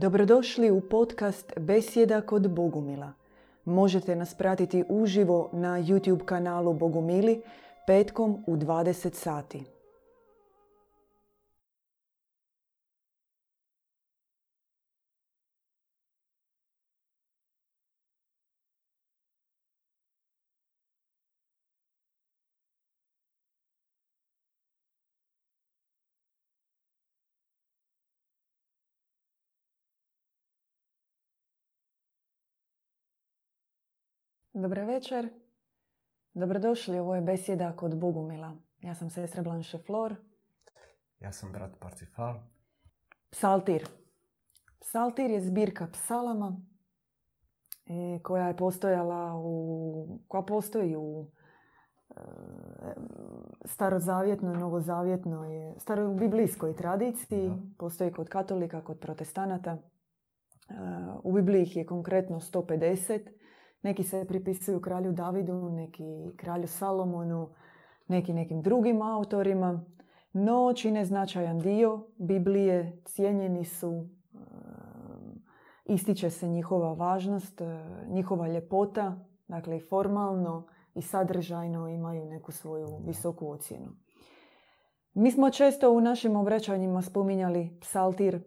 Dobrodošli u podcast Besjeda kod Bogumila. Možete nas pratiti uživo na YouTube kanalu Bogumili petkom u 20 sati. Dobar večer. Dobrodošli, ovo je besjeda kod Bogumila. Ja sam sestra Blanche Flor. Ja sam brat Parcifal. Psaltir. Psaltir je zbirka psalama e, koja je postojala u, koja postoji u e, starozavjetnoj, novozavjetnoj, staroj biblijskoj tradiciji. Postoji kod katolika, kod protestanata. E, u Bibliji ih je konkretno 150 neki se pripisuju kralju Davidu, neki kralju Salomonu, neki nekim drugim autorima. No, čine značajan dio Biblije, cijenjeni su, e, ističe se njihova važnost, e, njihova ljepota, dakle i formalno i sadržajno imaju neku svoju visoku ocjenu. Mi smo često u našim obraćanjima spominjali psaltir,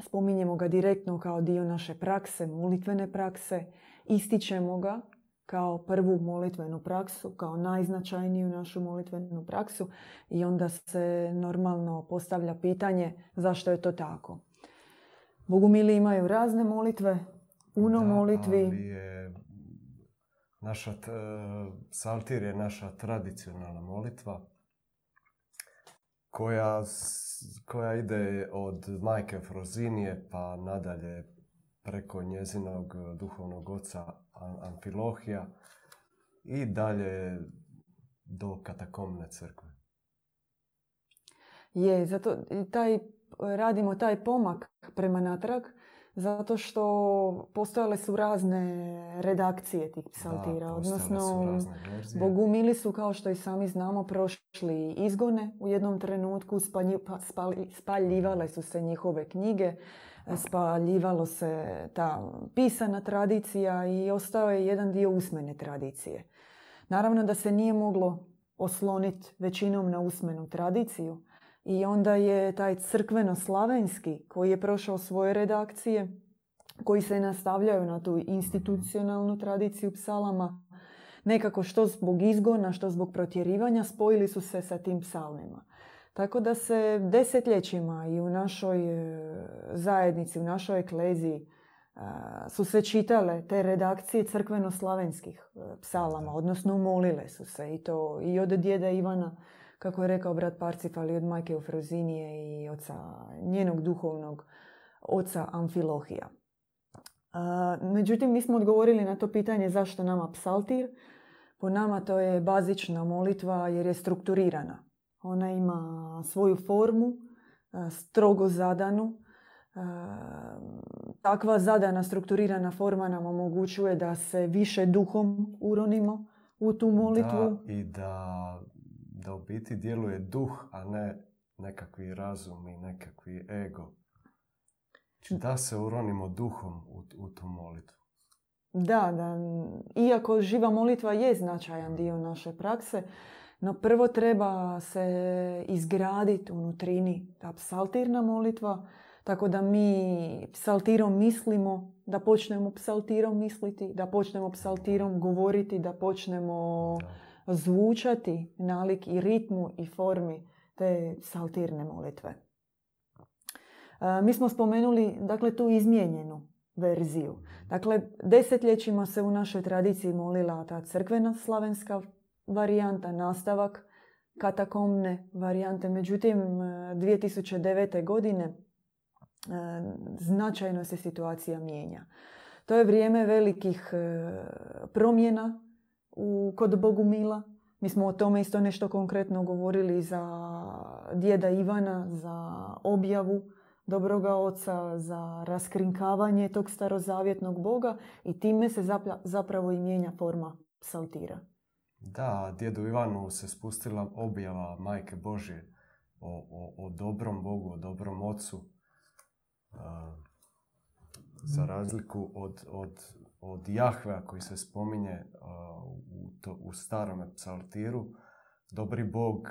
spominjemo ga direktno kao dio naše prakse, molitvene prakse, ističemo ga kao prvu molitvenu praksu, kao najznačajniju našu molitvenu praksu i onda se normalno postavlja pitanje zašto je to tako. Bogumili imaju razne molitve, puno da, molitvi. Ali je naša, saltir je naša tradicionalna molitva koja, koja ide od majke Frozinije pa nadalje preko njezinog e, duhovnog oca Amfilohija i dalje do katakomne crkve. Je, zato taj, radimo taj pomak prema natrag, zato što postojale su razne redakcije tih psaltira. Da, Odnosno, su bogumili su, kao što i sami znamo, prošli izgone u jednom trenutku, pa, spaljivale su se njihove knjige, spaljivalo se ta pisana tradicija i ostao je jedan dio usmene tradicije. Naravno da se nije moglo osloniti većinom na usmenu tradiciju i onda je taj crkveno-slavenski koji je prošao svoje redakcije, koji se nastavljaju na tu institucionalnu tradiciju psalama, nekako što zbog izgona, što zbog protjerivanja spojili su se sa tim psalmima. Tako da se desetljećima i u našoj e, zajednici, u našoj ekleziji e, su se čitale te redakcije crkveno-slavenskih e, psalama, odnosno molile su se i to i od djeda Ivana, kako je rekao brat Parcifal, i od majke Eufrozinije i oca njenog duhovnog oca Amfilohija. Međutim, mi smo odgovorili na to pitanje zašto nama psaltir. Po nama to je bazična molitva jer je strukturirana. Ona ima svoju formu, e, strogo zadanu. E, takva zadana, strukturirana forma nam omogućuje da se više duhom uronimo u tu molitvu. Da, i da, da u biti djeluje duh, a ne nekakvi razum i nekakvi ego. Znači, da se uronimo duhom u, u tu molitvu. Da, da. Iako živa molitva je značajan dio naše prakse, no prvo treba se izgraditi unutrini ta psaltirna molitva, tako da mi psaltirom mislimo, da počnemo psaltirom misliti, da počnemo psaltirom govoriti, da počnemo zvučati nalik i ritmu i formi te psaltirne molitve. Mi smo spomenuli dakle, tu izmijenjenu verziju. Dakle, desetljećima se u našoj tradiciji molila ta crkvena slavenska varijanta, nastavak katakomne varijante. Međutim, 2009. E, godine e, značajno se situacija mijenja. To je vrijeme velikih e, promjena u, kod Bogumila. Mi smo o tome isto nešto konkretno govorili za djeda Ivana, za objavu dobroga oca, za raskrinkavanje tog starozavjetnog boga i time se zapravo i mijenja forma psaltira. Da, djedu Ivanu se spustila objava Majke Božje o, o, o dobrom Bogu, o dobrom Ocu. za razliku od, od, od Jahvea koji se spominje u, to, u starome psaltiru, dobri Bog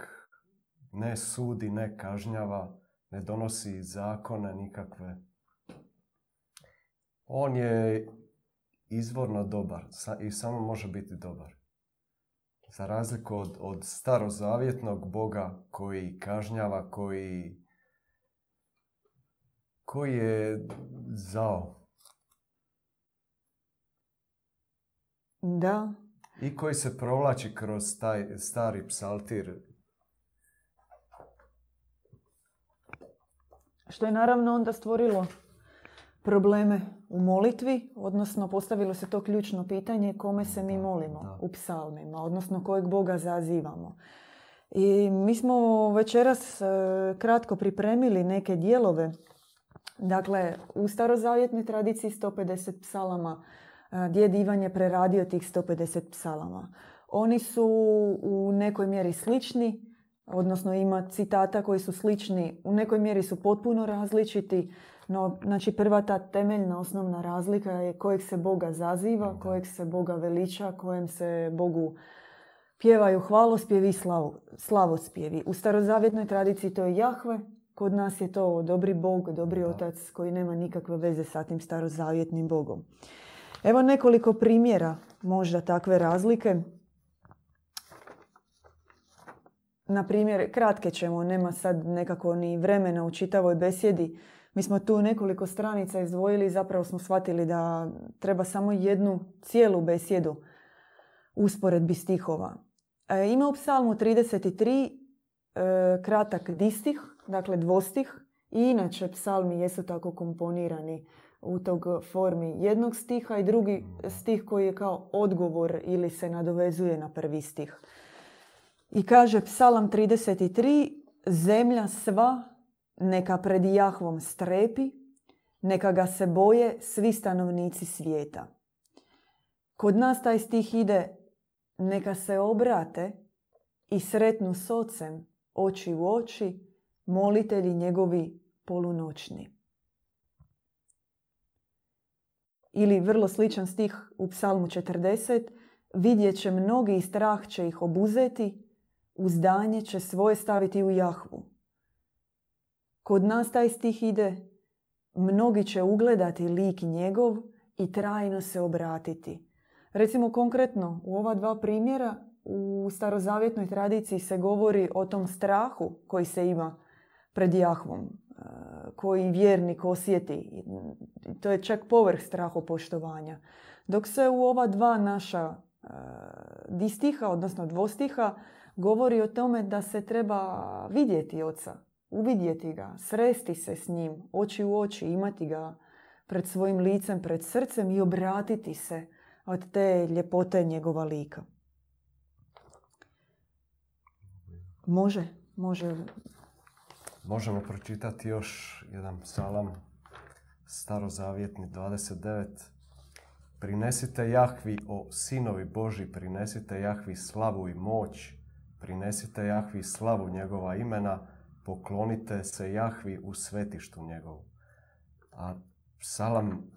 ne sudi, ne kažnjava, ne donosi zakone nikakve. On je izvorno dobar i samo može biti dobar. Za razliku od, od starozavjetnog Boga koji kažnjava, koji, koji je zao. Da. I koji se provlači kroz taj stari psaltir. Što je naravno onda stvorilo probleme u molitvi, odnosno postavilo se to ključno pitanje kome se mi molimo u psalmima, odnosno kojeg Boga zazivamo. I mi smo večeras e, kratko pripremili neke dijelove. Dakle, u starozavjetnoj tradiciji 150 psalama e, djed Ivan je preradio tih 150 psalama. Oni su u nekoj mjeri slični, odnosno ima citata koji su slični, u nekoj mjeri su potpuno različiti. No, znači prva ta temeljna osnovna razlika je kojeg se Boga zaziva, kojeg se Boga veliča, kojem se Bogu pjevaju hvalospjevi i slavospjevi. U starozavjetnoj tradiciji to je Jahve, kod nas je to dobri Bog, dobri otac koji nema nikakve veze sa tim starozavjetnim Bogom. Evo nekoliko primjera možda takve razlike. Na primjer, kratke ćemo, nema sad nekako ni vremena u čitavoj besjedi mi smo tu nekoliko stranica izdvojili i zapravo smo shvatili da treba samo jednu cijelu besjedu usporedbi stihova. E, ima u psalmu 33 e, kratak distih, dakle dvostih, i inače psalmi jesu tako komponirani u tog formi jednog stiha i drugi stih koji je kao odgovor ili se nadovezuje na prvi stih. I kaže psalam 33, zemlja sva neka pred Jahvom strepi, neka ga se boje svi stanovnici svijeta. Kod nas taj stih ide neka se obrate i sretnu s ocem oči u oči molitelji njegovi polunoćni. Ili vrlo sličan stih u psalmu 40. Vidjet će mnogi i strah će ih obuzeti, uzdanje će svoje staviti u Jahvu. Kod nas taj stih ide mnogi će ugledati lik njegov i trajno se obratiti. Recimo konkretno u ova dva primjera u starozavjetnoj tradiciji se govori o tom strahu koji se ima pred Jahvom, e, koji vjernik osjeti. To je čak povrh poštovanja. Dok se u ova dva naša e, distiha, odnosno dvostiha, govori o tome da se treba vidjeti oca, uvidjeti ga, sresti se s njim, oči u oči, imati ga pred svojim licem, pred srcem i obratiti se od te ljepote njegova lika. Može, može. Možemo pročitati još jedan psalam, starozavjetni 29. Prinesite Jahvi, o sinovi Boži, prinesite Jahvi slavu i moć, prinesite Jahvi slavu njegova imena, poklonite se Jahvi u svetištu njegovu. A psalam,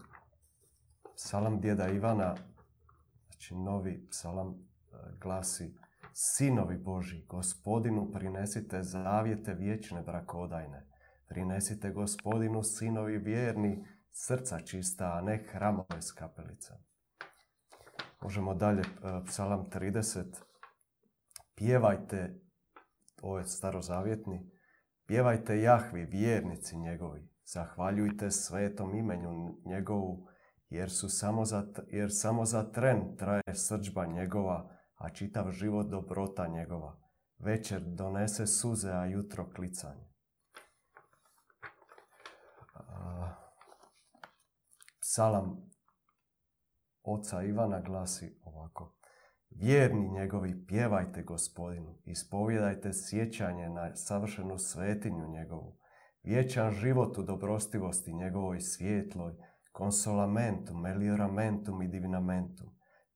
psalam djeda Ivana, znači novi psalam e, glasi Sinovi Boži, gospodinu prinesite zavjete vječne brakodajne. Prinesite gospodinu sinovi vjerni, srca čista, a ne hramove s kapelica. Možemo dalje, e, psalam 30. Pjevajte, ovo je starozavjetni, Pjevajte Jahvi, vjernici njegovi, zahvaljujte svetom imenju njegovu, jer, su samo za, jer samo za tren traje srđba njegova, a čitav život dobrota njegova. Večer donese suze, a jutro klicanje. Psalam oca Ivana glasi ovako. Vjerni njegovi, pjevajte gospodinu, ispovjedajte sjećanje na savršenu svetinju njegovu, vječan život u dobrostivosti njegovoj svijetloj, konsolamentum, melioramentum i divinamentum,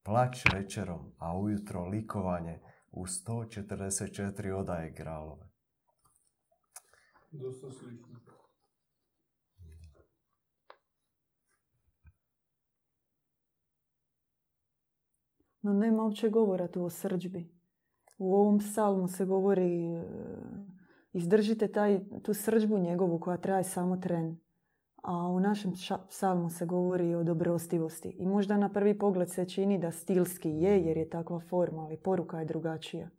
plać večerom, a ujutro likovanje u 144 odaje gralove. Dosta slično. No nema uopće govora tu o srđbi. U ovom psalmu se govori e, izdržite taj, tu srđbu njegovu koja traje samo tren. A u našem psalmu se govori o dobrostivosti. I možda na prvi pogled se čini da stilski je jer je takva forma, ali poruka je drugačija.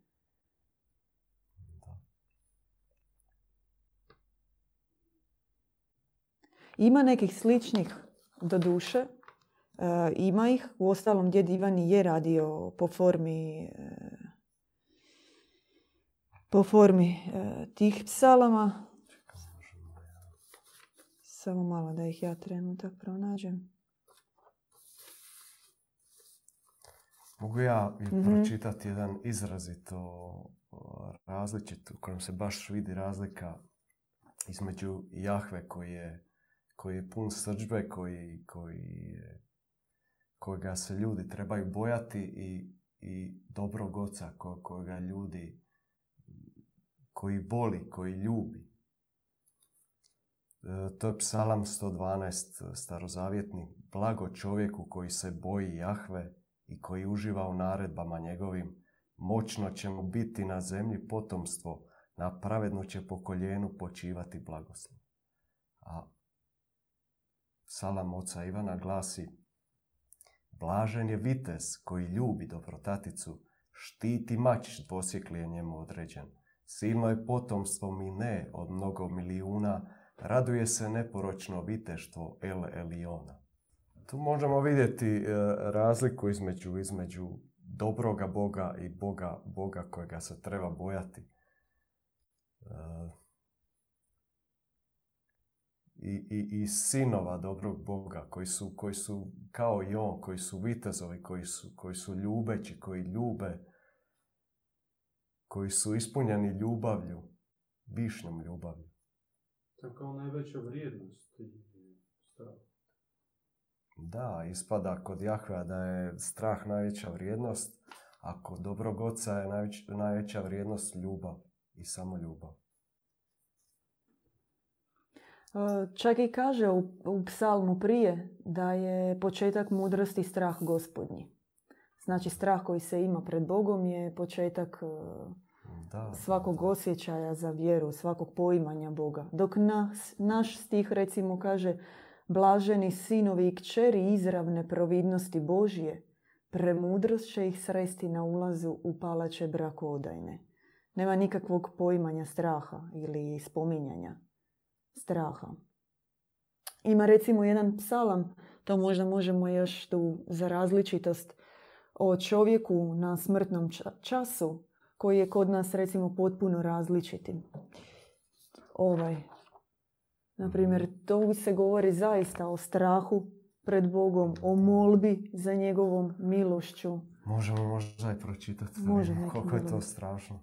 Ima nekih sličnih do duše, ima ih. U ostalom, djed Ivan je radio po formi e, po formi e, tih psalama. Samo malo da ih ja trenutak pronađem. Mogu ja mm pročitati jedan izrazito različit u kojem se baš vidi razlika između Jahve koji je koji je pun srđbe, koji, koji kojega se ljudi trebaju bojati i, i dobrog oca ko, kojega ljudi koji voli, koji ljubi. E, to je psalam 112 starozavjetni. Blago čovjeku koji se boji Jahve i koji uživa u naredbama njegovim. Moćno će mu biti na zemlji potomstvo, na pravednu će po koljenu počivati blagoslov. A Salam oca Ivana glasi Blažen je vitez koji ljubi dobrotaticu, štiti mač dvosjekli je njemu određen. Silno je potomstvo mi ne od mnogo milijuna, raduje se neporočno viteštvo El Eliona. Tu možemo vidjeti e, razliku između, između dobroga Boga i Boga, Boga kojega se treba bojati. I, i, i sinova dobrog Boga koji su, koji su kao i on, koji su vitezovi, koji su, koji su ljubeći, koji ljube, koji su ispunjeni ljubavlju, višnjom ljubavlju. To je kao najveća vrijednost Da, ispada kod Jahvea da je strah najveća vrijednost, a kod dobrog oca je najveća vrijednost ljubav i samo ljubav. Čak i kaže u, u psalmu prije da je početak mudrosti strah gospodnji. Znači strah koji se ima pred Bogom je početak da, svakog osjećaja za vjeru, svakog poimanja Boga. Dok nas, naš stih recimo kaže blaženi sinovi i kćeri izravne providnosti Božije, premudrost će ih sresti na ulazu u palače brakodajne. Nema nikakvog poimanja straha ili spominjanja straha. Ima recimo jedan psalam, to možda možemo još tu za različitost, o čovjeku na smrtnom času koji je kod nas recimo potpuno različitim. Ovaj. Naprimjer, to se govori zaista o strahu pred Bogom, o molbi za njegovom milošću. Možemo možda i pročitati. Možemo. Koliko je to strašno.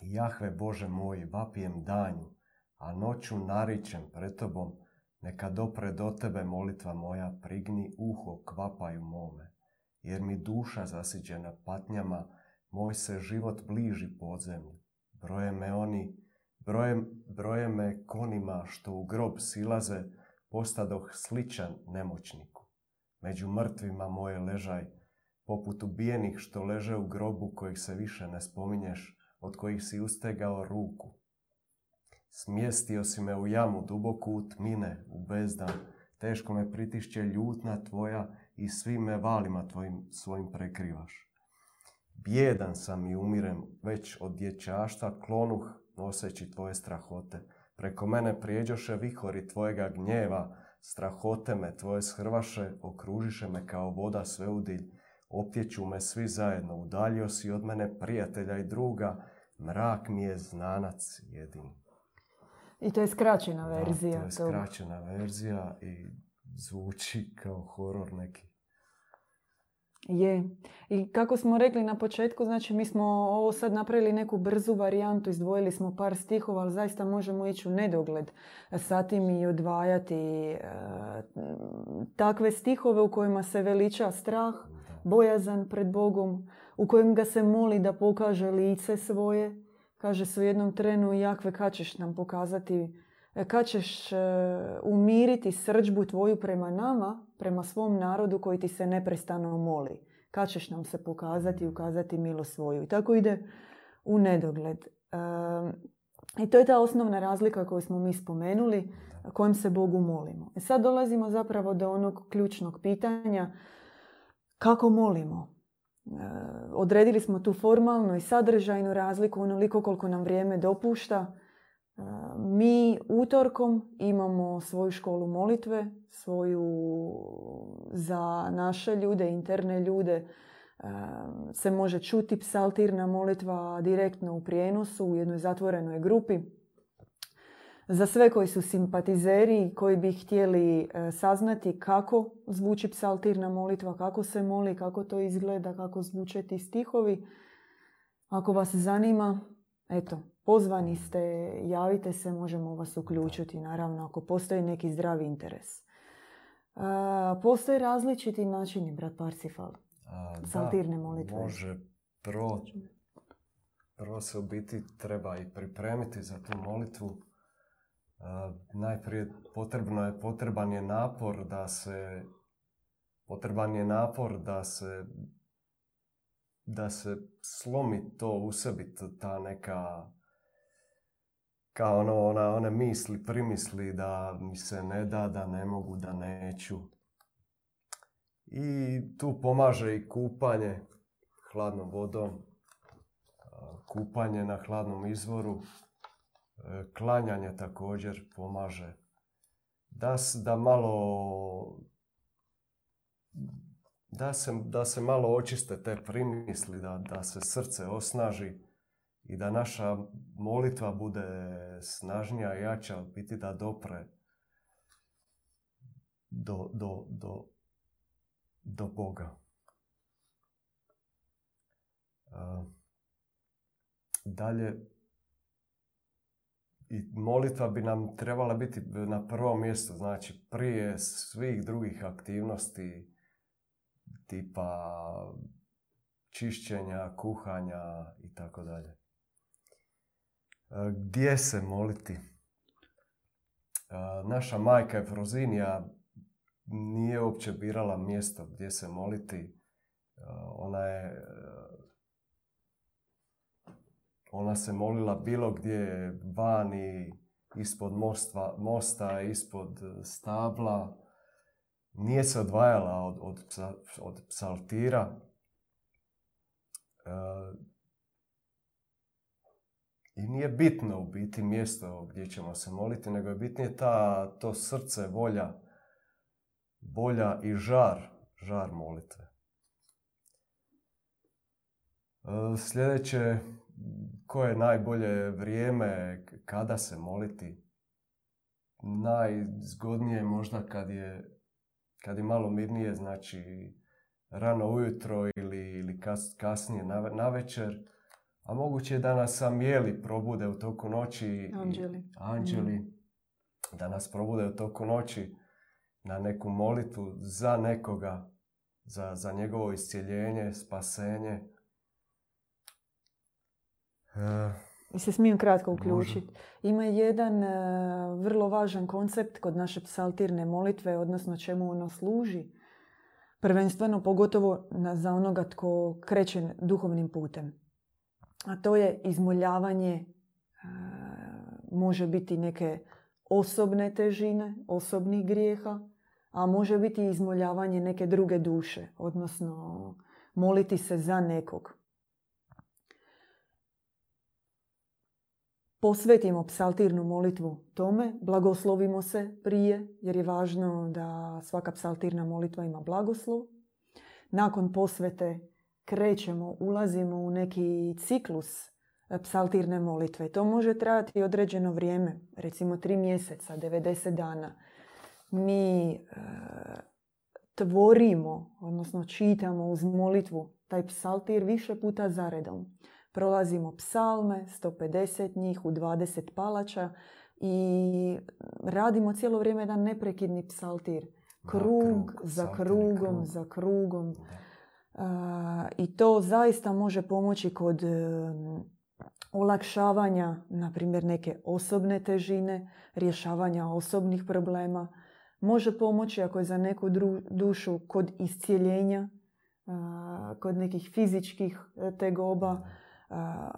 Jahve Bože moj, vapijem danju, a noću naričem pred tobom, neka dopre do tebe molitva moja, prigni uho kvapaju mome, jer mi duša zasiđena patnjama, moj se život bliži podzemlju. Broje me oni, broje, broje me konima što u grob silaze, postadoh sličan nemoćniku. Među mrtvima moje ležaj, poput ubijenih što leže u grobu kojih se više ne spominješ, od kojih si ustegao ruku. Smjestio si me u jamu duboku u tmine, u bezdan. Teško me pritišće ljutna tvoja i svim me valima tvojim svojim prekrivaš. Bjedan sam i umirem već od dječaštva, klonuh noseći tvoje strahote. Preko mene prijeđoše vihori tvojega gnjeva, strahote me tvoje shrvaše, okružiše me kao voda sveudilj. Optjeću me svi zajedno, udaljio si od mene prijatelja i druga, mrak mi je znanac jedini. I to je skraćena verzija. to je skraćena verzija i zvuči kao horor neki. Je. I kako smo rekli na početku, znači mi smo ovo sad napravili neku brzu varijantu, izdvojili smo par stihova, ali zaista možemo ići u nedogled sa tim i odvajati e, takve stihove u kojima se veliča strah, bojazan pred Bogom, u kojem ga se moli da pokaže lice svoje, Kaže se u jednom trenu, Jakve, kad ćeš nam pokazati, e, kad ćeš e, umiriti srđbu tvoju prema nama, prema svom narodu koji ti se neprestano moli. kad ćeš nam se pokazati i ukazati milo svoju. I tako ide u nedogled. I to je ta osnovna razlika koju smo mi spomenuli, kojem se Bogu molimo. I sad dolazimo zapravo do onog ključnog pitanja kako molimo. Odredili smo tu formalnu i sadržajnu razliku onoliko koliko nam vrijeme dopušta. Mi utorkom imamo svoju školu molitve, svoju za naše ljude, interne ljude, se može čuti psaltirna molitva direktno u prijenosu u jednoj zatvorenoj grupi. Za sve koji su simpatizeri koji bi htjeli e, saznati kako zvuči psaltirna molitva, kako se moli, kako to izgleda, kako zvuče ti stihovi. Ako vas zanima, eto, pozvani ste, javite se, možemo vas uključiti, naravno, ako postoji neki zdravi interes. Postoje različiti načini, brat Parsifal. Saltirne molitve. Može. Prvo, prvo se u biti treba i pripremiti za tu molitvu. Najprije potrebno je, potreban je napor da se potreban je napor da se da se slomi to u sebi, ta neka kao ono, ona, one misli, primisli da mi se ne da, da ne mogu, da neću. I tu pomaže i kupanje hladnom vodom, kupanje na hladnom izvoru, klanjanje također pomaže. Da, da malo da se, da se malo očiste te primisli, da, da se srce osnaži i da naša molitva bude snažnija, jača, biti da dopre do, do, do, do Boga. Dalje, i molitva bi nam trebala biti na prvom mjestu, znači prije svih drugih aktivnosti tipa čišćenja, kuhanja i tako dalje. Gdje se moliti? Naša majka Efrozinija nije uopće birala mjesto gdje se moliti. Ona je ona se molila bilo gdje vani, ispod mosta, mosta, ispod stabla. Nije se odvajala od, od, od psaltira. I nije bitno u biti mjesto gdje ćemo se moliti, nego je bitnije ta, to srce, volja, volja i žar, žar molitve. E, sljedeće, koje je najbolje vrijeme kada se moliti? Najzgodnije je možda kad je, kad je malo mirnije, znači rano ujutro ili, ili kas, kasnije na, na večer a moguće je da nas sam jeli probude u toku noći. Anđeli. Anđeli. Mm. Da nas probude u toku noći na neku molitu za nekoga, za, za njegovo iscijeljenje, spasenje. E, I se smijem kratko uključiti. Ima jedan e, vrlo važan koncept kod naše psaltirne molitve, odnosno čemu ono služi. Prvenstveno, pogotovo za onoga tko kreće duhovnim putem a to je izmoljavanje, e, može biti neke osobne težine, osobnih grijeha, a može biti izmoljavanje neke druge duše, odnosno moliti se za nekog. Posvetimo psaltirnu molitvu tome, blagoslovimo se prije, jer je važno da svaka psaltirna molitva ima blagoslov. Nakon posvete krećemo, ulazimo u neki ciklus e, psaltirne molitve. To može trajati određeno vrijeme, recimo tri mjeseca, 90 dana. Mi e, tvorimo, odnosno čitamo uz molitvu taj psaltir više puta zaredom. Prolazimo psalme, 150 njih u 20 palača i radimo cijelo vrijeme jedan neprekidni psaltir. Krug, za krugom, za krugom. I to zaista može pomoći kod olakšavanja, na primjer, neke osobne težine, rješavanja osobnih problema. Može pomoći ako je za neku dušu kod iscijeljenja, kod nekih fizičkih tegoba,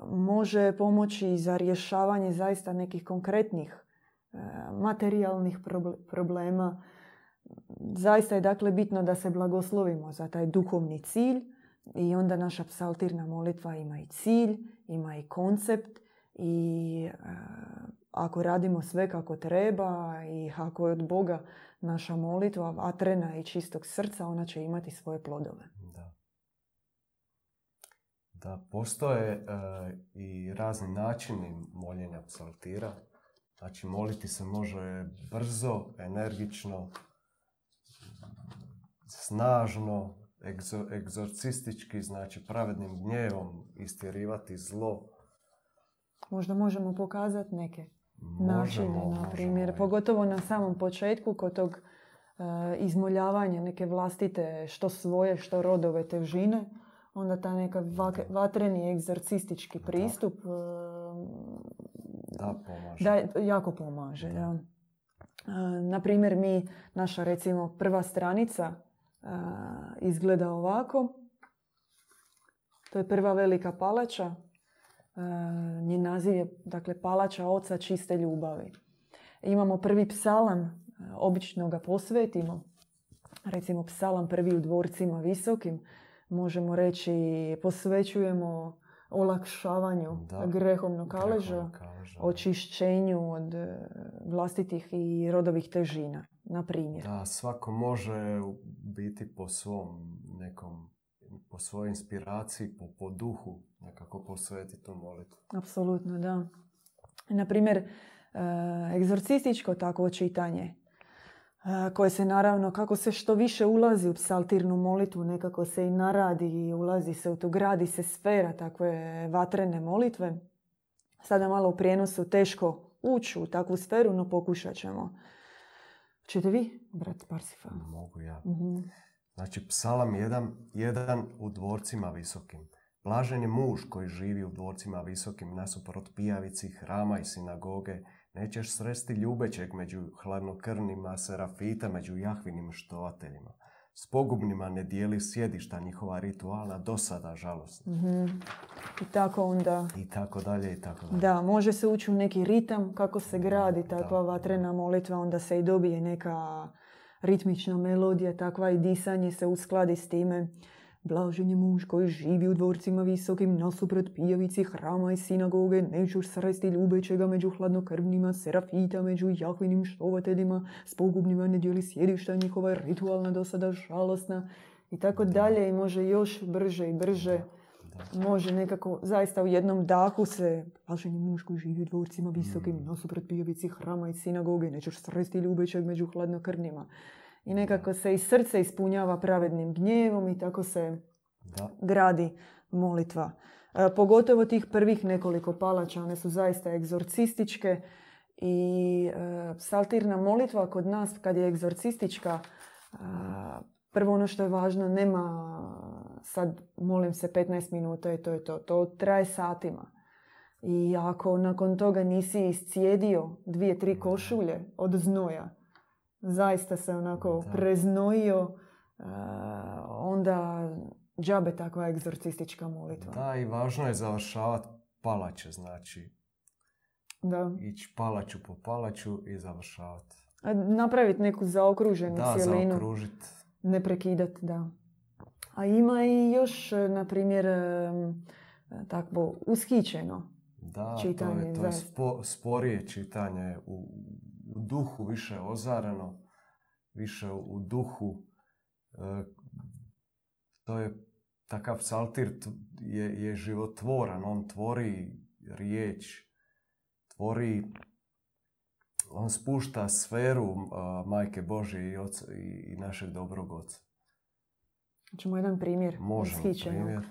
može pomoći za rješavanje zaista nekih konkretnih materijalnih problema. Zaista je dakle bitno da se blagoslovimo za taj duhovni cilj i onda naša psaltirna molitva ima i cilj, ima i koncept i ako radimo sve kako treba i ako je od Boga naša molitva vatrena i čistog srca, ona će imati svoje plodove. Da. Postoje e, i razni načini moljenja psaltira. Znači, moliti se može brzo, energično, snažno, egzo, egzorcistički, znači pravednim gnjevom istjerivati zlo. Možda možemo pokazati neke načine, na primjer. Pogotovo na samom početku kod tog uh, izmoljavanja neke vlastite što svoje, što rodove težine. Onda ta neka vatreni egzorcistički pristup uh, da, pomaže. Da, jako pomaže. Da. Uh, na primjer, mi, naša recimo prva stranica izgleda ovako. To je prva velika palača. Njen naziv je dakle, palača oca čiste ljubavi. Imamo prvi psalam, obično ga posvetimo. Recimo psalam prvi u dvorcima visokim. Možemo reći posvećujemo olakšavanju da, grehomnog kaleža, očišćenju od e, vlastitih i rodovih težina na primjer. Da, svako može biti po svom nekom, po svojoj inspiraciji, po, po duhu nekako posvetiti tu molitvu. Apsolutno, da. Na primjer, e, egzorcističko takvo čitanje, koje se naravno, kako se što više ulazi u psaltirnu molitvu, nekako se i naradi i ulazi se u tu, gradi se sfera takve vatrene molitve. Sada malo u prijenosu teško ući u takvu sferu, no pokušat ćemo. Čete vi, brat Parsifa? Mogu ja. uh Znači, psalam jedan, jedan u dvorcima visokim. Blažen je muž koji živi u dvorcima visokim nasuprot pijavici, hrama i sinagoge. Nećeš sresti ljubećeg među hladnokrnima, serafita među jahvinim štovateljima. S pogubnima ne dijeli sjedišta njihova ritualna dosada žalost. mm I tako onda... I tako dalje i tako dalje. Da, može se ući u neki ritam kako se gradi takva vatrena molitva, onda se i dobije neka ritmična melodija, takva i disanje se uskladi s time. Blažen je muž koji živi u dvorcima visokim nasuprot pijavici hrama i sinagoge, nećuš sresti ljubećega među hladnokrvnima, serafita među jahvinim štovateljima, s pogubnima ne dijeli sjedišta njihova ritualna dosada žalosna. I tako dalje i može još brže i brže. Može nekako, zaista u jednom dahu se, blažen je muž koji živi u dvorcima visokim, mm. nasuprot pijavici hrama i sinagoge, nećeš sresti ljubećeg među hladnokrvnima i nekako se i srce ispunjava pravednim gnjevom i tako se da. gradi molitva. E, pogotovo tih prvih nekoliko palača, one su zaista egzorcističke i e, psaltirna molitva kod nas kad je egzorcistička, e, prvo ono što je važno, nema sad molim se 15 minuta i to je to. To traje satima. I ako nakon toga nisi iscijedio dvije, tri košulje od znoja, zaista se onako da. preznojio, uh, onda džabe takva egzorcistička molitva. Da, i važno je završavati palače, znači da. ići palaču po palaču i završavati. Napraviti neku zaokruženu da, cijelinu. Da, zaokružiti. Ne prekidati, da. A ima i još, na primjer, takvo ushićeno da, čitanje. to je, to je spo, sporije čitanje u, u duhu više ozareno, više u duhu. E, to je takav psaltir je, je životvoran, on tvori riječ, tvori, on spušta sferu Majke Božje i, oca, i, našeg dobrog oca. Hoćemo jedan primjer. Možemo primjer.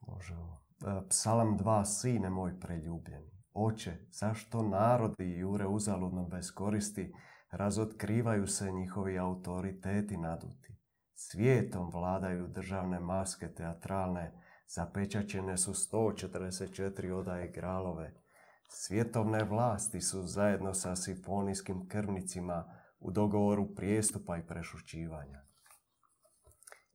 Možemo. E, psalam 2, sine moj preljubljeni. Oče, zašto narodi jure uzaludno bez koristi, razotkrivaju se njihovi autoriteti naduti. Svijetom vladaju državne maske teatralne, zapečaćene su 144 odaje gralove. Svjetovne vlasti su zajedno sa sifonijskim krvnicima u dogovoru prijestupa i prešućivanja.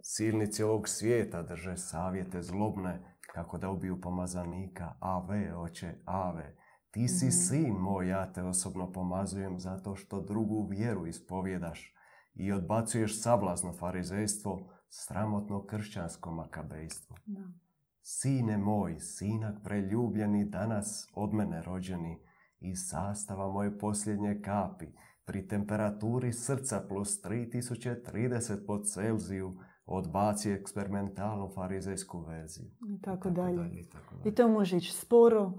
Silnici ovog svijeta drže savjete zlobne kako da ubiju pomazanika. Ave, oče, ave. Ti si Mhm. sin moj, ja te osobno pomazujem zato što drugu vjeru ispovjedaš i odbacuješ sablazno farizejstvo, sramotno kršćansko makabejstvo. Da. Sine moj, sinak preljubljeni, danas od mene rođeni, iz sastava moje posljednje kapi, pri temperaturi srca plus 3030 pod Celziju, odbaci eksperimentalnu farizejsku verziju. I tako dalje. i tako I dalje. to može ići sporo,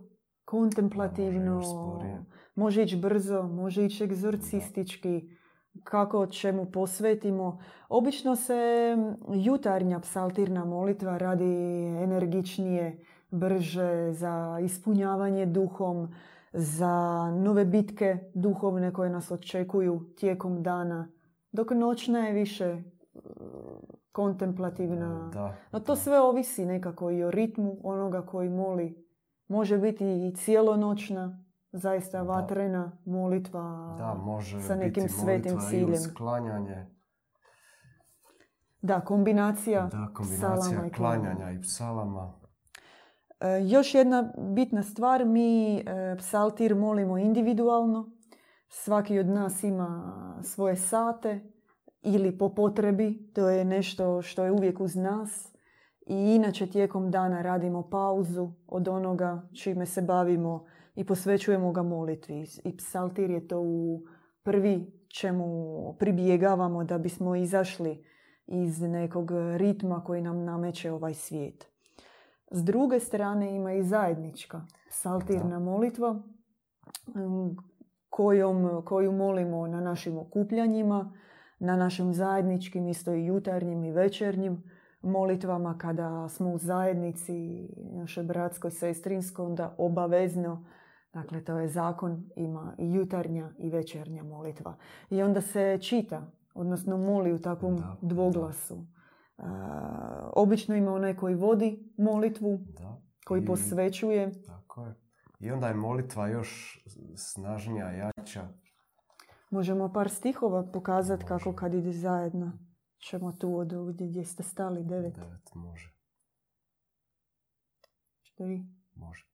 kontemplativno, Može može ići brzo, može ići egzorcistički, kako čemu posvetimo. Obično se jutarnja psaltirna molitva radi energičnije, brže, za ispunjavanje duhom, za nove bitke duhovne koje nas očekuju tijekom dana. Dok noćna je više kontemplativna. Da, No to da. sve ovisi nekako i o ritmu onoga koji moli. Može biti i cijelonoćna, zaista Da. vatrena molitva. Da, može sa nekim biti svetim ciljem. i uz klanjanje. Da, kombinacija, Da, psalama kombinacija i klanjanja i psalama. E, još jedna bitna stvar, mi e, psaltir molimo individualno. Svaki od nas ima svoje sate ili po potrebi, to je nešto što je uvijek uz nas. I inače tijekom dana radimo pauzu od onoga čime se bavimo i posvećujemo ga molitvi. I psaltir je to u prvi čemu pribjegavamo da bismo izašli iz nekog ritma koji nam nameće ovaj svijet. S druge strane ima i zajednička psaltirna molitva kojom, koju molimo na našim okupljanjima, na našim zajedničkim, isto i jutarnjim i večernjim molitvama kada smo u zajednici našoj bratskoj sestrinskoj, onda obavezno, dakle to je zakon, ima i jutarnja i večernja molitva. I onda se čita, odnosno moli u takvom Da, dvoglasu. A, obično ima onaj koji vodi molitvu, Da. koji I- posvećuje. Tako je. I onda je molitva još snažnija, jača. Možemo par stihova pokazati kako kad ide zajedno. Ćemo tu od ovdje gdje ste stali, devet. Devet može. Ćete vi? Može.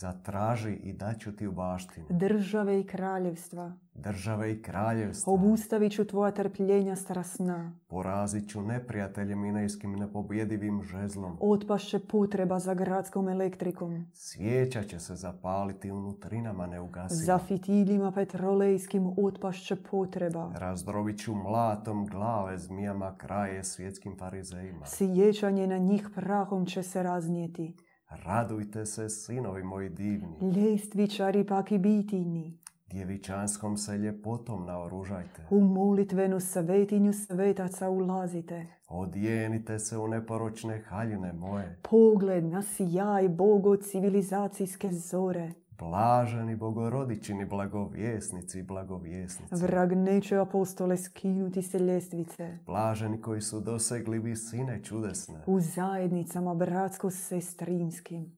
Zatraži i daću ti u baštinu. Države i kraljevstva. Države i kraljevstva. Obustavit ću tvoja trpljenja strasna. Porazit ću neprijatelje minejskim nepobjedivim žezlom. Otpašće potreba za gradskom elektrikom. Svijeća će se zapaliti unutrinama neugasiva. Za fitiljima petrolejskim otpašće potreba. Razdrobit ću mlatom glave zmijama kraje svjetskim farizejima. Sjećanje na njih prahom će se raznijeti. Radujte se, sinovi moji divni. Ljestvičari pak i bitini. Djevičanskom se ljepotom naoružajte. U molitvenu svetinju svetaca ulazite. Odijenite se u neporočne haljine moje. Pogled na sjaj bogo civilizacijske zore. Blaženi bogorodičini blagovjesnici i blagovjesnici. Vrag neće apostole skinuti se ljestvice. Blaženi koji su dosegli visine čudesne. U zajednicama bratsko-sestrinskim.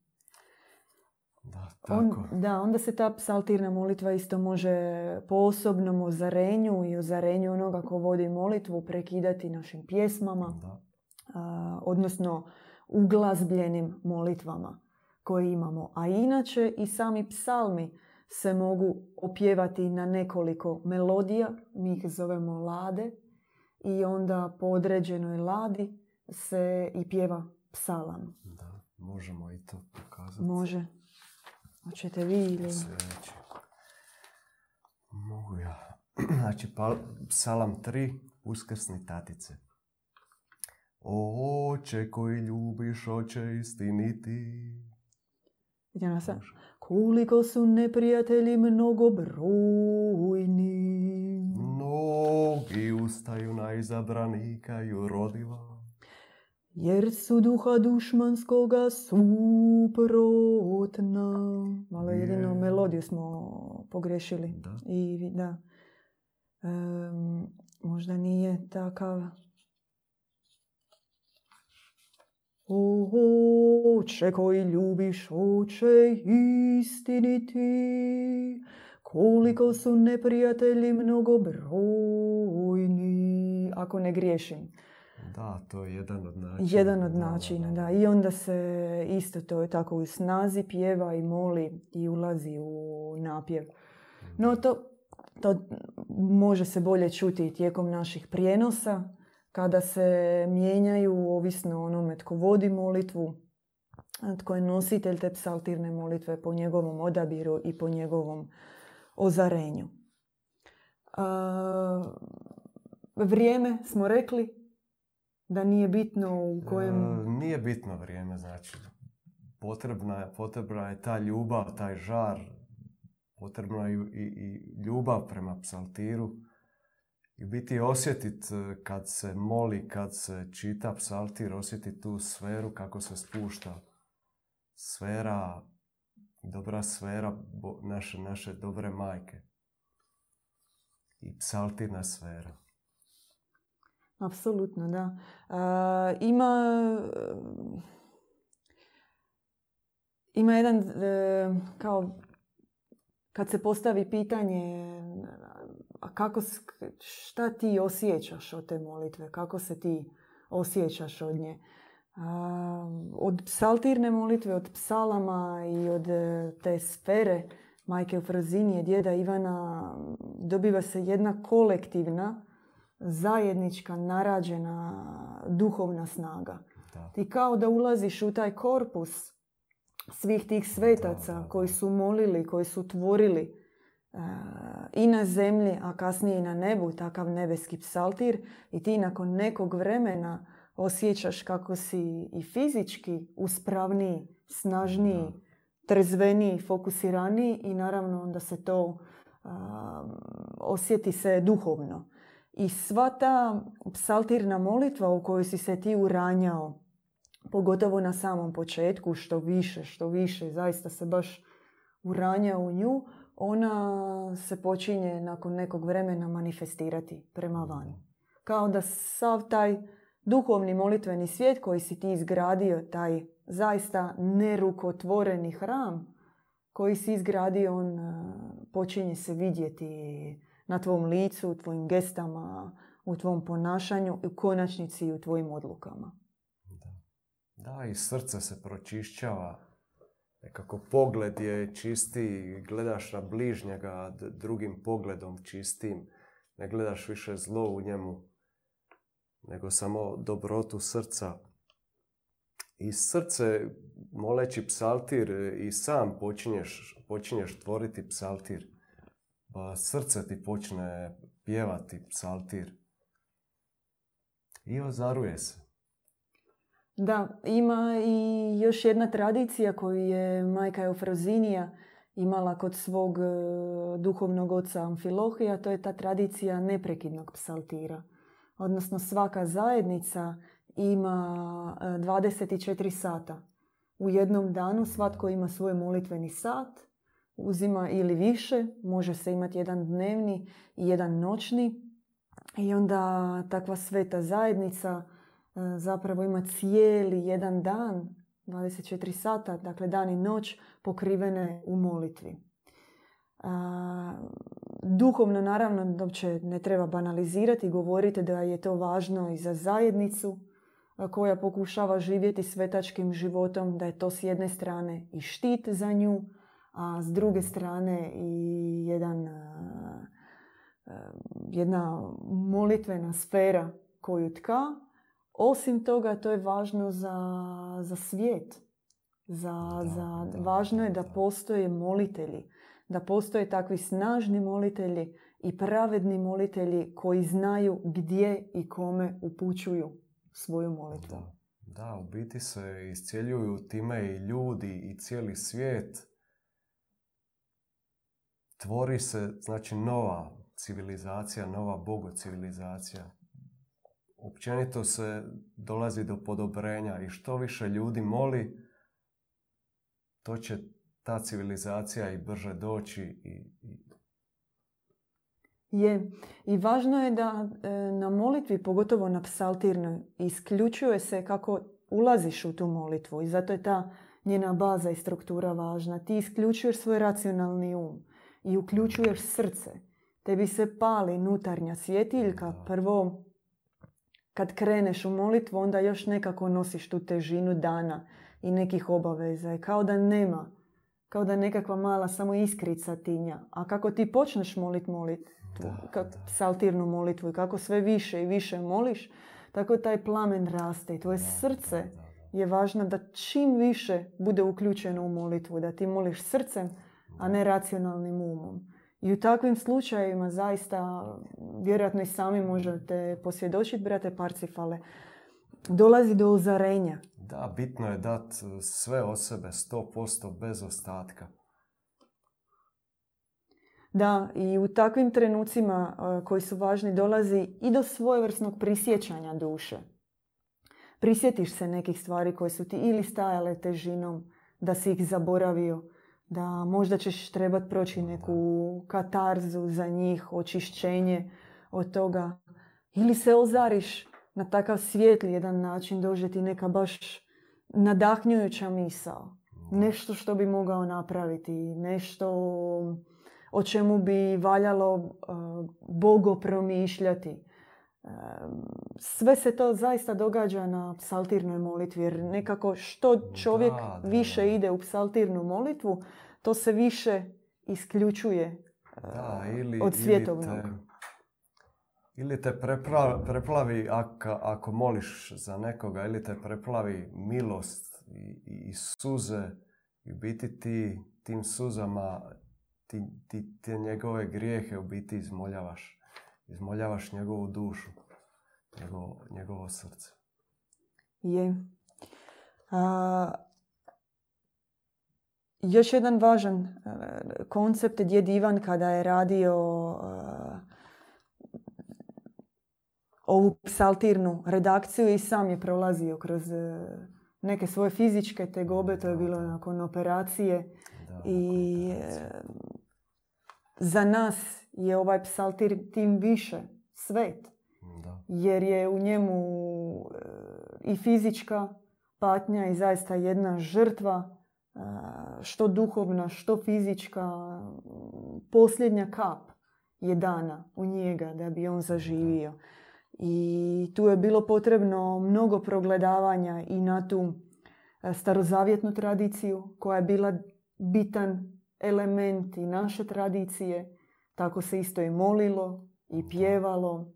Da, On- tako. da, onda se ta psaltirna molitva isto može po osobnom ozarenju i ozarenju onoga ko vodi molitvu prekidati našim pjesmama, Da. a, odnosno uglazbljenim molitvama koje imamo. A inače i sami psalmi se mogu opjevati na nekoliko melodija, mi ih zovemo lade, i onda po određenoj ladi se i pjeva psalam. Da, možemo i to pokazati. Može. Hoćete vi ili... Mogu ja. Znači, psalam 3, uskrsni tatice. O, oče koji ljubiš, oče istiniti. Idemo. Može. Koliko su neprijatelji mnogobrojni. Mnogi ustaju na izabranika i urodiva. Jer su duha dušmanskoga suprotna. Malo jedino Je. melodiju smo pogrešili. Da. I da. Em, možda nije takav. O, oče koji ljubiš, oče istiniti, koliko su neprijatelji mnogobrojni. Ako ne griješim. Da, to je jedan od načina. Jedan od načina, da. I onda se isto to je tako u snazi pjeva i moli i ulazi u napjev. No to, to može se bolje čuti tijekom naših prijenosa, kada se mijenjaju ovisno onome tko vodi molitvu, tko je nositelj te psaltirne molitve po njegovom odabiru i po njegovom ozarenju. vrijeme smo rekli da nije bitno u kojem... E, nije bitno vrijeme, znači potrebna, potrebna je ta ljubav, taj žar, potrebna je i, i ljubav prema psaltiru i biti osjetit e, kad se moli, kad se čita psaltir, osjetiti tu sferu kako se spušta sfera, dobra sfera naše, naše dobre majke i psaltirna sfera. Apsolutno, da. ima, ima jedan, e, kao, kad se postavi pitanje a kako, šta ti osjećaš od te molitve, kako se ti osjećaš od nje. Od psaltirne molitve, od psalama i od e, te sfere majke u Frazinije, djeda Ivana, dobiva se jedna kolektivna zajednička, narađena duhovna snaga. Ti kao da ulaziš u taj korpus svih tih svetaca koji su molili, koji su tvorili i na zemlji, a kasnije i na nebu, takav nebeski psaltir i ti nakon nekog vremena osjećaš kako si i fizički uspravniji, snažniji, trezveniji, fokusiraniji i naravno onda se to osjeti se duhovno. I sva ta psaltirna molitva u kojoj si se ti uranjao, pogotovo na samom početku, što više, što više, zaista se baš uranjao u nju, ona se počinje nakon nekog vremena manifestirati prema van. Kao da sav taj duhovni molitveni svijet koji si ti izgradio, taj zaista nerukotvoreni hram koji si izgradio, on počinje se vidjeti na tvom licu, u tvojim gestama, u tvom ponašanju i u konačnici u tvojim odlukama. Da. da, i srce se pročišćava. Nekako pogled je čisti, gledaš na bližnjega drugim pogledom čistim. Ne gledaš više zlo u njemu, nego samo dobrotu srca. I srce, moleći psaltir, i sam počinješ, počinješ tvoriti psaltir pa srce ti počne pjevati psaltir i ozaruje se. Da, ima i još jedna tradicija koju je majka Eufrozinija imala kod svog e, duhovnog oca Amfilohija, to je ta tradicija neprekidnog psaltira. Odnosno svaka zajednica ima 24 e, sata. U jednom danu svatko ima svoj molitveni sat uzima ili više, može se imati jedan dnevni i jedan noćni. I onda takva sveta zajednica zapravo ima cijeli jedan dan, 24 sata, dakle dan i noć pokrivene u molitvi. duhovno naravno uopće ne treba banalizirati, govorite da je to važno i za zajednicu koja pokušava živjeti svetačkim životom, da je to s jedne strane i štit za nju, a s druge strane i jedan, jedna molitvena sfera koju tka. Osim toga, to je važno za, za svijet. Za, za, važno je da postoje molitelji, da postoje takvi snažni molitelji i pravedni molitelji koji znaju gdje i kome upućuju svoju molitvu. Da, da u biti se iscijeljuju time i ljudi i cijeli svijet tvori se znači nova civilizacija, nova bogo civilizacija. Općenito se dolazi do podobrenja i što više ljudi moli, to će ta civilizacija i brže doći i, Je. I važno je da e, na molitvi, pogotovo na psaltirnoj, isključuje se kako ulaziš u tu molitvu i zato je ta njena baza i struktura važna. Ti isključuješ svoj racionalni um i uključuješ srce. Tebi se pali nutarnja svjetiljka. Prvo kad kreneš u molitvu, onda još nekako nosiš tu težinu dana i nekih obaveza. I kao da nema, kao da nekakva mala samo iskrica tinja. A kako ti počneš molit molitvu, saltirnu molitvu i kako sve više i više moliš, tako taj plamen raste i tvoje srce je važno da čim više bude uključeno u molitvu, da ti moliš srcem, a ne racionalnim umom. I u takvim slučajevima zaista, vjerojatno i sami možete posvjedočiti, brate Parcifale, dolazi do uzarenja. Da, bitno je dati sve od sebe, 100% bez ostatka. Da, i u takvim trenucima koji su važni dolazi i do svojevrsnog prisjećanja duše. Prisjetiš se nekih stvari koje su ti ili stajale težinom, da si ih zaboravio, da možda ćeš trebat proći neku katarzu za njih, očišćenje od toga. Ili se ozariš na takav svijetli jedan način, dođe ti neka baš nadahnjujuća misao. Nešto što bi mogao napraviti, nešto o čemu bi valjalo uh, bogo promišljati. Sve se to zaista događa na psaltirnoj molitvi, jer nekako što čovjek više ide u psaltirnu molitvu, to se više isključuje da, ili, od svjetovnog. Ili te, ili te preplavi, preplavi ako, ako moliš za nekoga, ili te preplavi milost i, i suze i biti ti tim suzama ti, ti te njegove grijehe u biti izmoljavaš. Izmoljavaš njegovu dušu, njegovo, njegovo srce. Je. A, još jedan važan a, koncept je djed Ivan kada je radio a, ovu psaltirnu redakciju i sam je prolazio kroz neke svoje fizičke tegobe, to je bilo nakon operacije. I za nas je ovaj psaltir tim više svet. Jer je u njemu e, i fizička patnja i zaista jedna žrtva, e, što duhovna, što fizička, posljednja kap je dana u njega da bi on zaživio. I tu je bilo potrebno mnogo progledavanja i na tu e, starozavjetnu tradiciju koja je bila bitan elementi naše tradicije. Tako se isto i molilo i pjevalo.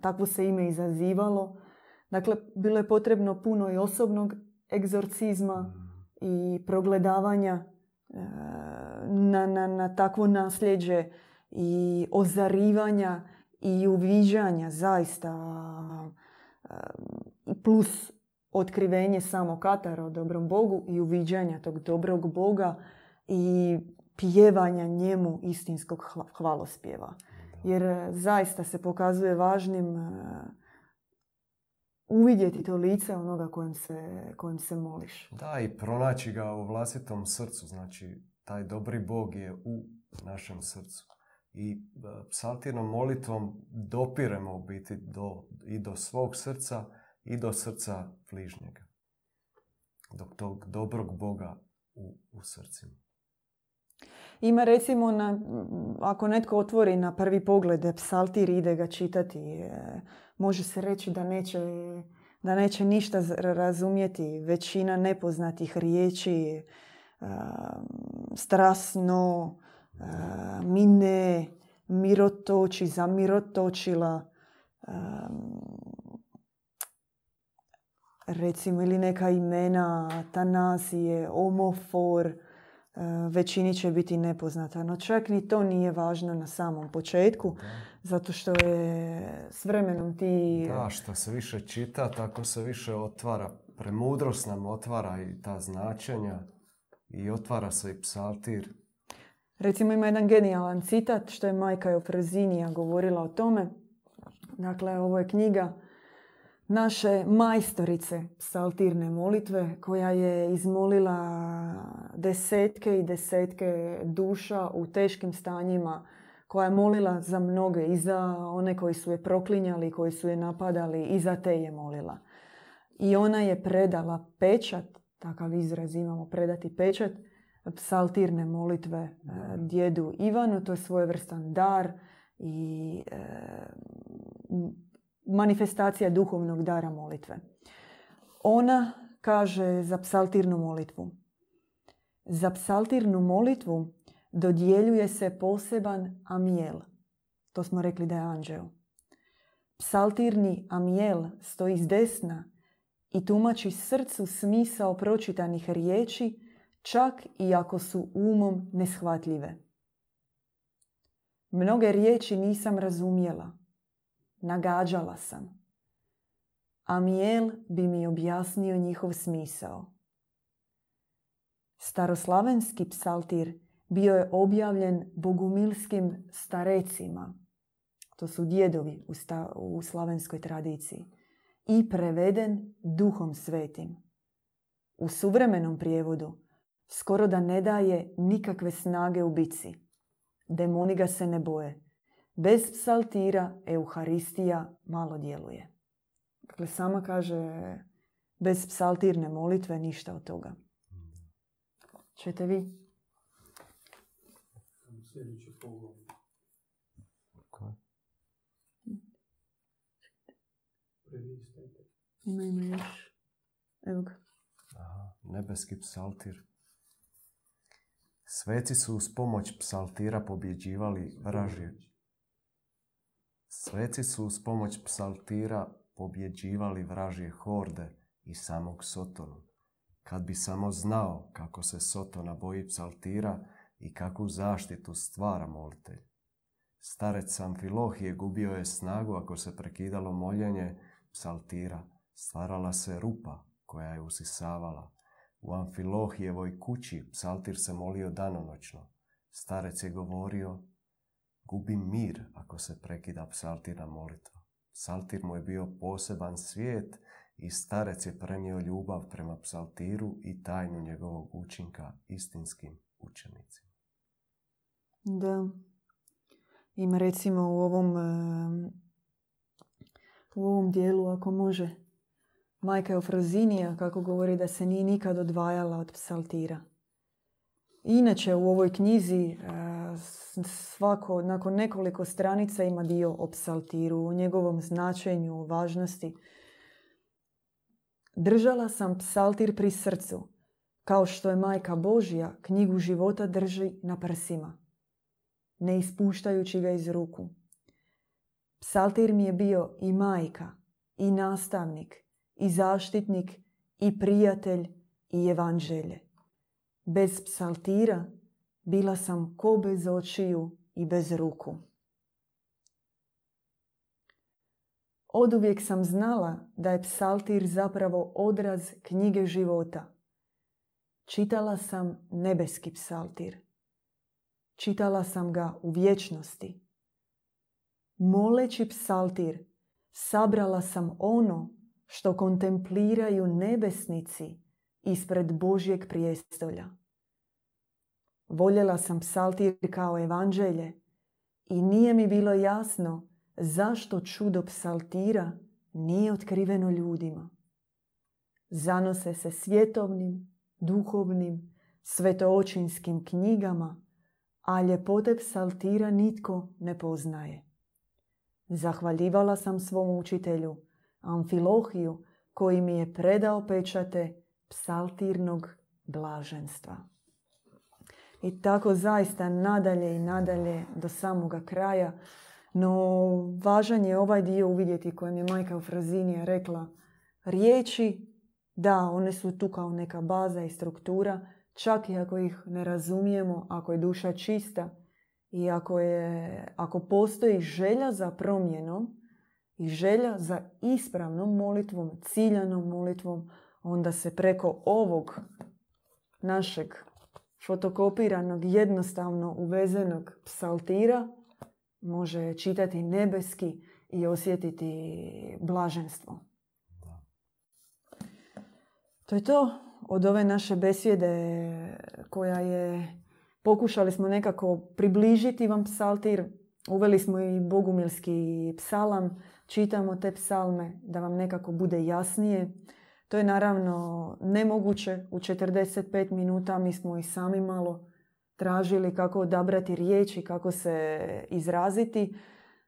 Takvo se ime izazivalo. Dakle, bilo je potrebno puno i osobnog egzorcizma i progledavanja na, na, na takvo nasljeđe i ozarivanja i uviđanja zaista plus otkrivenje samo katara o dobrom Bogu i uviđanja tog dobrog Boga i pjevanja njemu istinskog hvalospjeva. Jer e, zaista se pokazuje važnim e, uvidjeti to lice onoga kojem se, kojem se moliš. Da, i pronaći ga u vlastitom srcu. Znači, taj dobri Bog je u našem srcu. I e, psaltirnom molitvom dopiremo u biti do, i do svog srca i do srca bližnjega. Do tog dobrog Boga u, u srcima. Ima recimo, na, ako netko otvori na prvi pogled psaltir ide ga čitati, e, može se reći da neće, da neće ništa razumjeti. Većina nepoznatih riječi, e, strasno, e, mine, mirotoči, zamirotočila, recimo ili neka imena, tanasije, omofor, većini će biti nepoznata. No čak ni to nije važno na samom početku, zato što je s vremenom ti... Da, što se više čita, tako se više otvara. Premudrost nam otvara i ta značenja i otvara se i psaltir. Recimo ima jedan genijalan citat što je majka Jofrezinija govorila o tome. Dakle, ovo je knjiga naše majstorice psaltirne molitve koja je izmolila desetke i desetke duša u teškim stanjima koja je molila za mnoge i za one koji su je proklinjali, koji su je napadali i za te je molila. I ona je predala pečat, takav izraz imamo, predati pečat, psaltirne molitve e, djedu Ivanu, to je svojevrstan dar i e, manifestacija duhovnog dara molitve. Ona kaže za psaltirnu molitvu. Za psaltirnu molitvu dodjeljuje se poseban amijel. To smo rekli da je anđeo. Psaltirni amijel stoji s desna i tumači srcu smisao pročitanih riječi, čak i ako su umom neshvatljive. Mnoge riječi nisam razumjela. Nagađala sam. Amijel bi mi objasnio njihov smisao. Staroslavenski psaltir bio je objavljen bogumilskim starecima. To su djedovi u, u slavenskoj tradiciji. I preveden duhom svetim. U suvremenom prijevodu skoro da ne daje nikakve snage u bici. Demoni ga se ne boje. Bez psaltira Euharistija malo djeluje. Dakle, sama kaže bez psaltirne molitve ništa od toga. Čete vi? Ima, ima još. Evo ga. Aha, nebeski psaltir. Sveci su uz pomoć psaltira pobjeđivali vražje. Sveci su uz pomoć psaltira pobjeđivali vražje horde i samog Sotonu. Kad bi samo znao kako se Sotona boji psaltira i kakvu zaštitu stvara molitelj. Starec Amfilohije gubio je snagu ako se prekidalo moljenje psaltira. Stvarala se rupa koja je usisavala. U Amfilohijevoj kući psaltir se molio danonoćno. Starec je govorio, gubi mir ako se prekida psaltirna molitva. Psaltir mu je bio poseban svijet i starec je prenio ljubav prema psaltiru i tajnu njegovog učinka istinskim učenicima. Da. Ima recimo u ovom, u ovom dijelu, ako može, majka Eufrozinija, kako govori da se nije nikad odvajala od psaltira. Inače u ovoj knjizi svako, nakon nekoliko stranica ima dio o psaltiru, o njegovom značenju, o važnosti. Držala sam psaltir pri srcu, kao što je majka Božja knjigu života drži na prsima, ne ispuštajući ga iz ruku. Psaltir mi je bio i majka, i nastavnik, i zaštitnik, i prijatelj, i evanđelje. Bez psaltira bila sam ko bez očiju i bez ruku. Oduvijek sam znala da je psaltir zapravo odraz knjige života. Čitala sam nebeski psaltir. Čitala sam ga u vječnosti. Moleći psaltir, sabrala sam ono što kontempliraju nebesnici ispred Božjeg prijestolja. Voljela sam psaltir kao evanđelje i nije mi bilo jasno zašto čudo psaltira nije otkriveno ljudima. Zanose se svjetovnim, duhovnim, svetoočinskim knjigama, a ljepote psaltira nitko ne poznaje. Zahvaljivala sam svom učitelju, Amfilohiju, koji mi je predao pečate psaltirnog blaženstva. I tako zaista nadalje i nadalje do samoga kraja. No, važan je ovaj dio uvidjeti kojem je majka Frazinija rekla. Riječi, da, one su tu kao neka baza i struktura, čak i ako ih ne razumijemo, ako je duša čista i ako, je, ako postoji želja za promjenom i želja za ispravnom molitvom, ciljanom molitvom, onda se preko ovog našeg fotokopiranog, jednostavno uvezenog psaltira može čitati nebeski i osjetiti blaženstvo. To je to od ove naše besjede koja je, pokušali smo nekako približiti vam psaltir, uveli smo i bogumilski psalam, čitamo te psalme da vam nekako bude jasnije. To je naravno nemoguće u 45 minuta, mi smo i sami malo tražili kako odabrati riječi, kako se izraziti.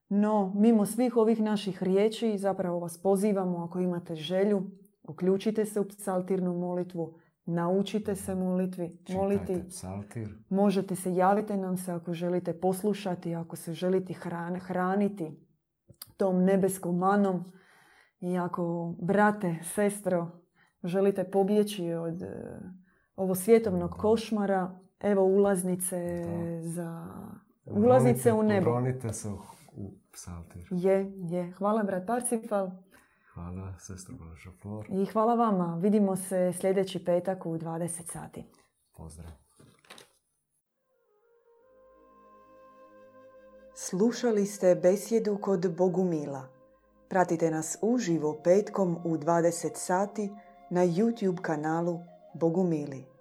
No, mimo svih ovih naših riječi, zapravo vas pozivamo, ako imate želju, uključite se u psaltirnu molitvu, naučite se molitvi, moliti. Čitajte psaltir. Možete se, javite nam se ako želite poslušati, ako se želite hran- hraniti tom nebeskom manom. I ako, brate, sestro, želite pobjeći od e, ovo svjetovnog košmara, evo ulaznice Da. za... Ulaznice u nebo. Uronite se u, psaltir. Je, je. Hvala, brat Parsifal. Hvala, sestro Blažoflor. I hvala vama. Vidimo se sljedeći petak u 20 sati. Pozdrav. Slušali ste besjedu kod Bogumila. Pratite nas uživo petkom u 20 sati na YouTube kanalu Bogumili.